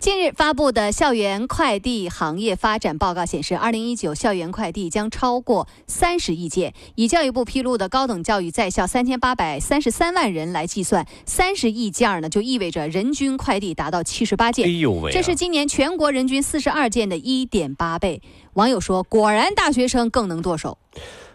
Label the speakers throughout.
Speaker 1: 近日发布的校园快递行业发展报告显示，二零一九校园快递将超过三十亿件。以教育部披露的高等教育在校三千八百三十三万人来计算，三十亿件呢，就意味着人均快递达到七十八件。
Speaker 2: 哎呦喂啊
Speaker 1: 这是今年全国人均四十二件的一点八倍。网友说：“果然大学生更能剁手。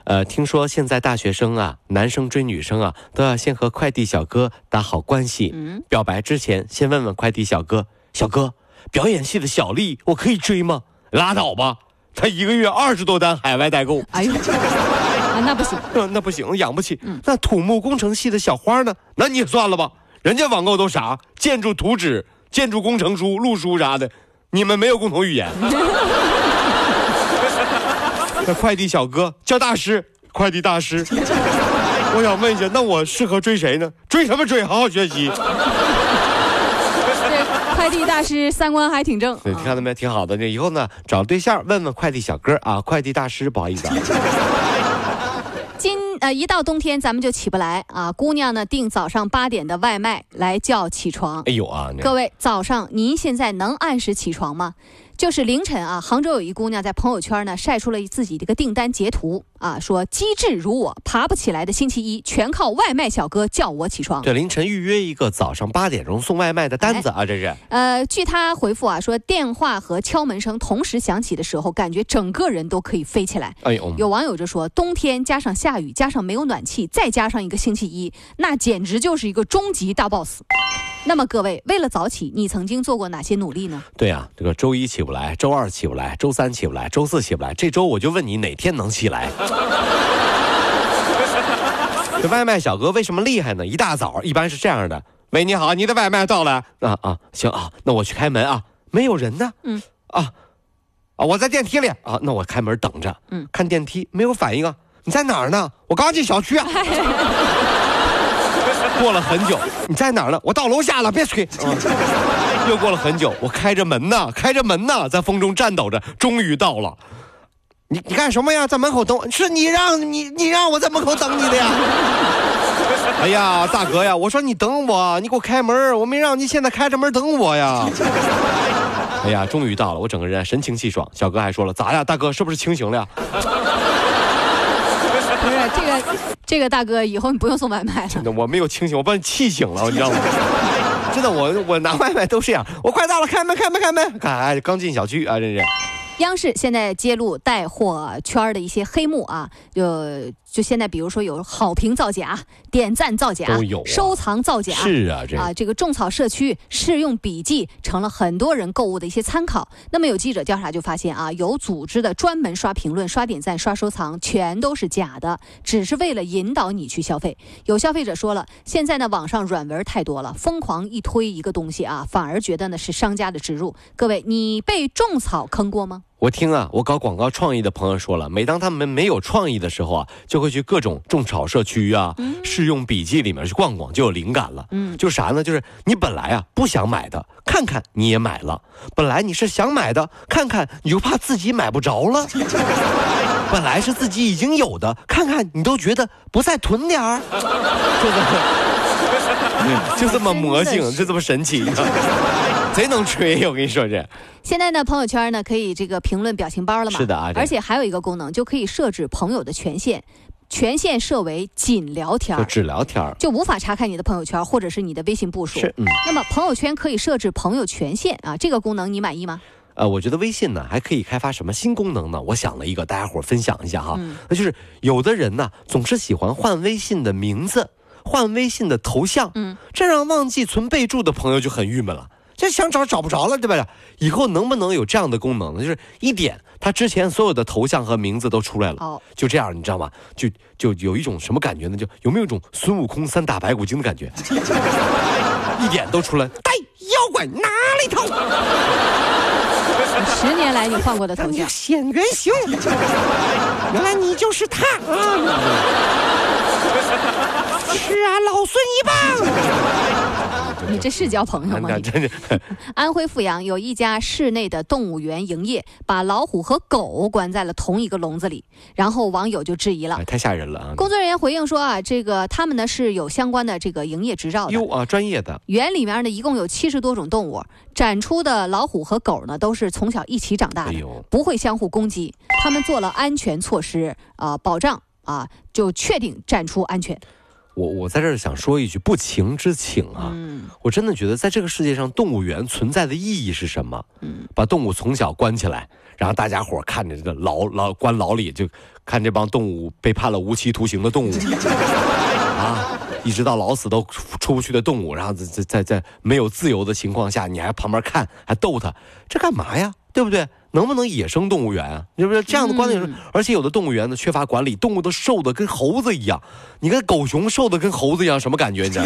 Speaker 2: 呃，听说现在大学生啊，男生追女生啊，都要先和快递小哥打好关系。
Speaker 1: 嗯，
Speaker 2: 表白之前，先问问快递小哥：“小哥，表演系的小丽，我可以追吗？”拉倒吧，他一个月二十多单海外代购。
Speaker 1: 哎呦，啊，那不行。
Speaker 2: 那那不行，养不起。那土木工程系的小花呢？那你也算了吧，人家网购都啥？建筑图纸、建筑工程书、路书啥的，你们没有共同语言。那快递小哥叫大师，快递大师。我想问一下，那我适合追谁呢？追什么追？好好学习。
Speaker 1: 这快递大师三观还挺正。
Speaker 2: 对，看到没？挺好的。这以后呢，找对象问问快递小哥啊，快递大师，不好意思啊。
Speaker 1: 今呃一到冬天，咱们就起不来啊。姑娘呢订早上八点的外卖来叫起床。
Speaker 2: 哎呦啊，
Speaker 1: 各位，早上您现在能按时起床吗？就是凌晨啊，杭州有一姑娘在朋友圈呢晒出了自己这个订单截图啊，说机智如我，爬不起来的星期一，全靠外卖小哥叫我起床。
Speaker 2: 对凌晨预约一个早上八点钟送外卖的单子啊，这是。
Speaker 1: 呃，据她回复啊，说电话和敲门声同时响起的时候，感觉整个人都可以飞起来。
Speaker 2: 哎呦，
Speaker 1: 有网友就说，冬天加上下雨，加上没有暖气，再加上一个星期一，那简直就是一个终极大 boss。那么各位，为了早起，你曾经做过哪些努力呢？
Speaker 2: 对啊、这个周一起不来，周二起不来，周三起不来，周四起不来，这周我就问你哪天能起来？这外卖小哥为什么厉害呢？一大早一般是这样的：喂，你好，你的外卖到了啊啊，行啊，那我去开门啊，没有人呢，
Speaker 1: 嗯
Speaker 2: 啊啊，我在电梯里啊，那我开门等着，
Speaker 1: 嗯，
Speaker 2: 看电梯没有反应啊，你在哪儿呢？我刚进小区啊。过了很久，你在哪儿呢？我到楼下了，别催。嗯又过了很久，我开着门呢，开着门呢，在风中颤抖着，终于到了。你你干什么呀？在门口等我？是你让你你让我在门口等你的呀？哎呀，大哥呀，我说你等我，你给我开门，我没让你现在开着门等我呀。哎呀，终于到了，我整个人神清气爽。小哥还说了，咋呀，大哥是不是清醒了呀？
Speaker 1: 不是这个，这个大哥以后你不用送外卖了。
Speaker 2: 真的，我没有清醒，我把你气醒了，你知道吗？真的，我我拿外卖都这样，我快到了，开门，开门，开门！哎，刚进小区啊，真是。
Speaker 1: 央视现在揭露带货圈儿的一些黑幕啊，就就现在比如说有好评造假、点赞造假、
Speaker 2: 都有啊
Speaker 1: 收藏造假。
Speaker 2: 是啊，这
Speaker 1: 啊，这个种草社区试用笔记成了很多人购物的一些参考。那么有记者调查就发现啊，有组织的专门刷评论、刷点赞、刷收藏，全都是假的，只是为了引导你去消费。有消费者说了，现在呢网上软文太多了，疯狂一推一个东西啊，反而觉得呢是商家的植入。各位，你被种草坑过吗？
Speaker 2: 我听啊，我搞广告创意的朋友说了，每当他们没有创意的时候啊，就会去各种种草社区啊、试用笔记里面去逛逛，就有灵感了。
Speaker 1: 嗯。
Speaker 2: 就啥呢？就是你本来啊不想买的，看看你也买了；本来你是想买的，看看你就怕自己买不着了；本来是自己已经有的，看看你都觉得不再囤点儿，就这么，就这么魔性，就这么神奇，贼能吹！我跟你说这。
Speaker 1: 现在呢，朋友圈呢可以这个评论表情包了嘛？
Speaker 2: 是的啊
Speaker 1: 而且还有一个功能，就可以设置朋友的权限，权限设为仅聊天儿，
Speaker 2: 就只聊天儿，
Speaker 1: 就无法查看你的朋友圈或者是你的微信步数。
Speaker 2: 是嗯。
Speaker 1: 那么朋友圈可以设置朋友权限啊，这个功能你满意吗？
Speaker 2: 呃，我觉得微信呢还可以开发什么新功能呢？我想了一个，大家伙儿分享一下哈。
Speaker 1: 嗯
Speaker 2: 那就是有的人呢总是喜欢换微信的名字，换微信的头像，
Speaker 1: 嗯，
Speaker 2: 这让忘记存备注的朋友就很郁闷了。这想找找不着了，对吧？以后能不能有这样的功能呢？就是一点，他之前所有的头像和名字都出来了，
Speaker 1: 哦，
Speaker 2: 就这样，你知道吗？就就有一种什么感觉呢？就有没有一种孙悟空三打白骨精的感觉？一点都出来，呆妖怪哪里逃？
Speaker 1: 十年来你换过的头像，
Speaker 2: 显原形，原来你就是他啊！是啊，老孙一棒！
Speaker 1: 你这是交朋友吗？安徽阜阳有一家室内的动物园营业，把老虎和狗关在了同一个笼子里，然后网友就质疑了
Speaker 2: 哎。太吓人了啊！
Speaker 1: 工作人员回应说啊，这个他们呢是有相关的这个营业执照的。
Speaker 2: 哟啊，专业的，
Speaker 1: 园里面呢一共有七十多种动物，展出的老虎和狗呢都是从小一起长大的，
Speaker 2: 哎，
Speaker 1: 不会相互攻击。他们做了安全措施啊、保障啊，就确定展出安全。
Speaker 2: 我我在这儿想说一句不情之请啊，
Speaker 1: 嗯
Speaker 2: 我真的觉得在这个世界上，动物园存在的意义是什么？
Speaker 1: 嗯，
Speaker 2: 把动物从小关起来，然后大家伙儿看着这个牢牢关牢里，就看这帮动物被判了无期徒刑的动物 啊，一直到老死都出出不去的动物，然后在在在在没有自由的情况下，你还旁边看，还逗它，这干嘛呀？对不对？能不能野生动物园啊？是不是这样的观点？
Speaker 1: 嗯
Speaker 2: 而且有的动物园呢缺乏管理，动物都瘦的跟猴子一样。你看狗熊瘦的跟猴子一样，什么感觉？你知道？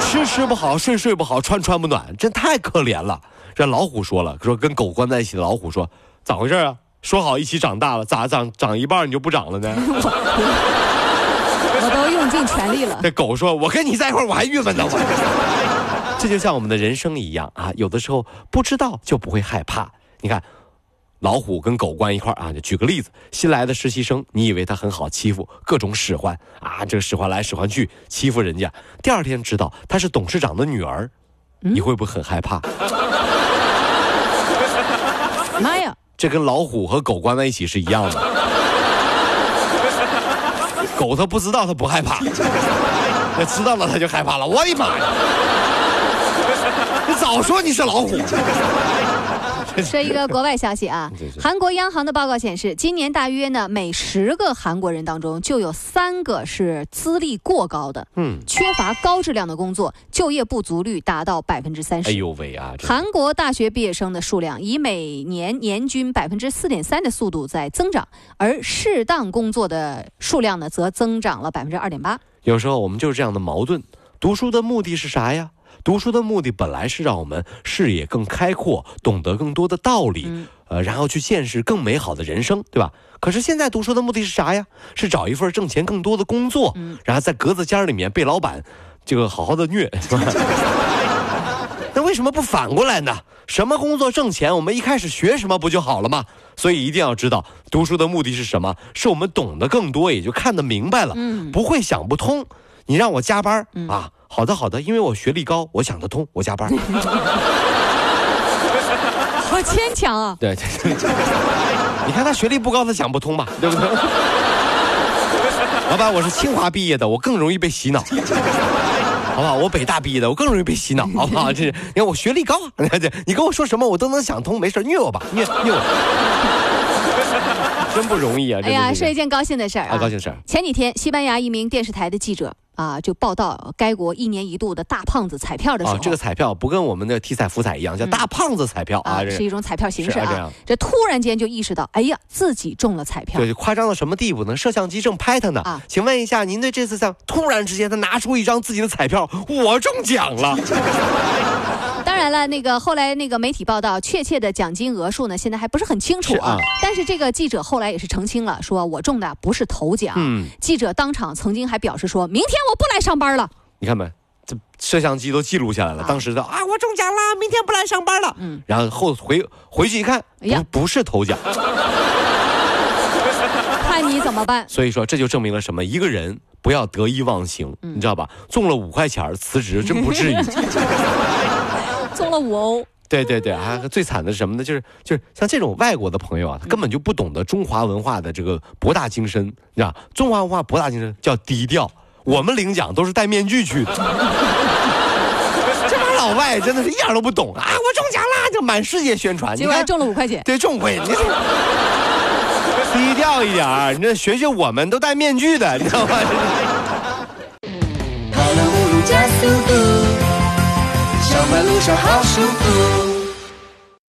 Speaker 2: 吃吃不好，睡睡不好，穿穿不暖，真太可怜了。这老虎说了，说跟狗关在一起的老虎说，咋回事啊？说好一起长大了，咋长长一半你就不长了呢？
Speaker 1: 我都用尽全力了。
Speaker 2: 这狗说：“我跟你在一块儿，我还郁闷呢。我” 这就像我们的人生一样啊，有的时候不知道就不会害怕。你看，老虎跟狗关一块儿啊，就举个例子，新来的实习生，你以为他很好欺负，各种使唤啊，这个使唤来使唤去，欺负人家。第二天知道他是董事长的女儿，你会不会很害怕？
Speaker 1: 妈呀！
Speaker 2: 这跟老虎和狗关在一起是一样的。狗它不知道，它不害怕；那知道了，它就害怕了。我的妈呀！你早说你是老虎！
Speaker 1: 说一个国外消息啊，韩国央行的报告显示，今年大约呢每十个韩国人当中就有三个是资历过高的，
Speaker 2: 嗯，
Speaker 1: 缺乏高质量的工作，就业不足率达到百分之三十
Speaker 2: 哎
Speaker 1: 十。
Speaker 2: 呦喂啊！
Speaker 1: 韩国大学毕业生的数量以每年年均百分之四点三的速度在增长，而适当工作的数量呢则增长了百分之二点八。
Speaker 2: 有时候我们就是这样的矛盾。读书的目的是啥呀？读书的目的本来是让我们视野更开阔，懂得更多的道理，
Speaker 1: 嗯
Speaker 2: 呃，然后去见识更美好的人生，对吧？可是现在读书的目的是啥呀？是找一份挣钱更多的工作，
Speaker 1: 嗯
Speaker 2: 然后在格子间里面被老板这个好好的虐。是 吧那为什么不反过来呢？什么工作挣钱，我们一开始学什么不就好了吗？所以一定要知道，读书的目的是什么？是我们懂得更多，也就看得明白了，
Speaker 1: 嗯
Speaker 2: 不会想不通。你让我加班、啊？好的，好的，因为我学历高，我想得通，我加班。
Speaker 1: 好牵强啊！
Speaker 2: 对对对，你看他学历不高，他想不通吧？对不对？老板，我是清华毕业的，我更容易被洗脑。好不好？我北大毕业的，我更容易被洗脑，好不好？这是你看我学历高，你看这，你跟我说什么我都能想通，没事虐我吧，虐虐我，真不容易啊！
Speaker 1: 哎呀，
Speaker 2: 是
Speaker 1: 说一件高兴的事儿
Speaker 2: 啊，高兴事儿。
Speaker 1: 前几天，西班牙一名电视台的记者啊，就报道该国一年一度的大胖子彩票的时候，
Speaker 2: 啊，这个彩票不跟我们的体彩福彩一样，叫大胖子彩票啊，
Speaker 1: 啊
Speaker 2: 这
Speaker 1: 是一种彩票形式啊
Speaker 2: 啊这样。
Speaker 1: 这突然间就意识到，哎呀，自己中了彩票。
Speaker 2: 对，夸张到什么地步呢？摄像机正拍他呢。
Speaker 1: 啊
Speaker 2: 请问一下，您对这次像突然之间他拿出一张自己的彩票，我中奖了。
Speaker 1: 当然了，那个后来那个媒体报道，确切的奖金额数呢，现在还不是很清楚啊。但是这个记者后来也是澄清了，说我中的不是头奖。
Speaker 2: 嗯，
Speaker 1: 记者当场曾经还表示说，明天我不来上班了。
Speaker 2: 你看没？这摄像机都记录下来了。
Speaker 1: 啊
Speaker 2: 当时的啊，我中奖了，明天不来上班了。
Speaker 1: 嗯
Speaker 2: 然后后回回去一看，
Speaker 1: 哎呀
Speaker 2: 不不是头奖。
Speaker 1: 看你怎么办？
Speaker 2: 所以说这就证明了什么？一个人不要得意忘形，
Speaker 1: 嗯
Speaker 2: 你知道吧？中了五块钱辞职真不至于。
Speaker 1: 中了五欧。
Speaker 2: 对对对，啊最惨的是什么呢？就是就是像这种外国的朋友啊，他根本就不懂得中华文化的这个博大精深，你知道，中华文化博大精深叫低调。我们领奖都是戴面具去的，这帮老外真的是一点都不懂啊！我中奖啦，就满世界宣传。
Speaker 1: 结果还，中了五块钱。
Speaker 2: 对中会，你这低调一点儿，你这学学我们都戴面具的，你知道吗？
Speaker 3: 马路上好舒服。